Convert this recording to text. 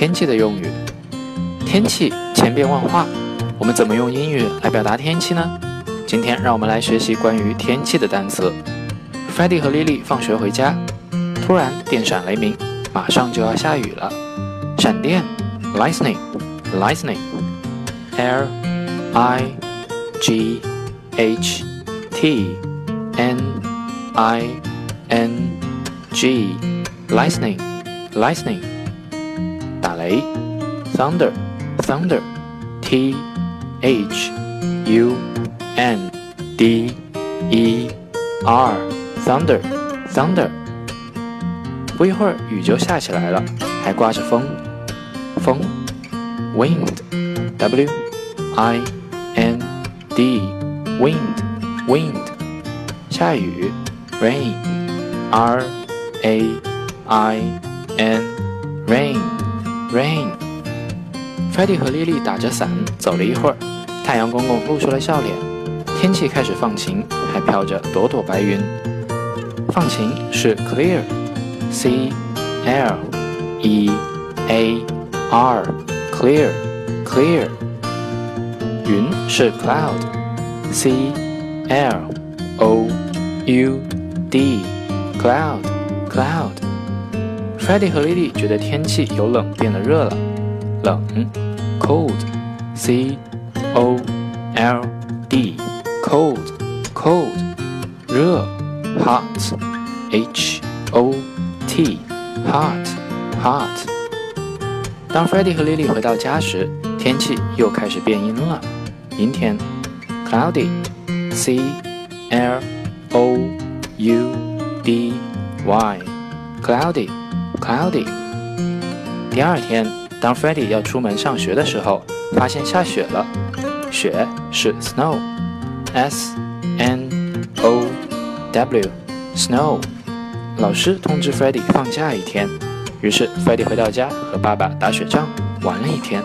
天气的用语。天气千变万化，我们怎么用英语来表达天气呢？今天让我们来学习关于天气的单词。Freddie 和 Lily 放学回家，突然电闪雷鸣，马上就要下雨了。闪电，lightning，lightning，l i g h t n i n g，lightning，lightning，打雷，thunder，thunder，t h u n d e r，thunder，thunder。不一会儿雨就下起来了，还刮着风，风，wind，w i n d，wind，wind。下雨，rain，r a i Rain。Freddy 和莉莉打着伞走了一会儿，太阳公公露出了笑脸，天气开始放晴，还飘着朵朵白云。放晴是 clear。C L E A R clear clear 云是 cloud C L O U D cloud cloud Freddie 和 Lily 觉得天气由冷变得热了，冷 cold C O L D cold cold 热 hot H O T hot hot。当 Freddie 和 Lily 回到家时，天气又开始变阴了。阴天，cloudy c l o u d y cloudy 第二天当 freddy 要出门上学的时候发现下雪了。雪是 snow snow snow 老师通知 freddy 放假一天。于是 freddy 回到家和爸爸打雪仗玩了一天。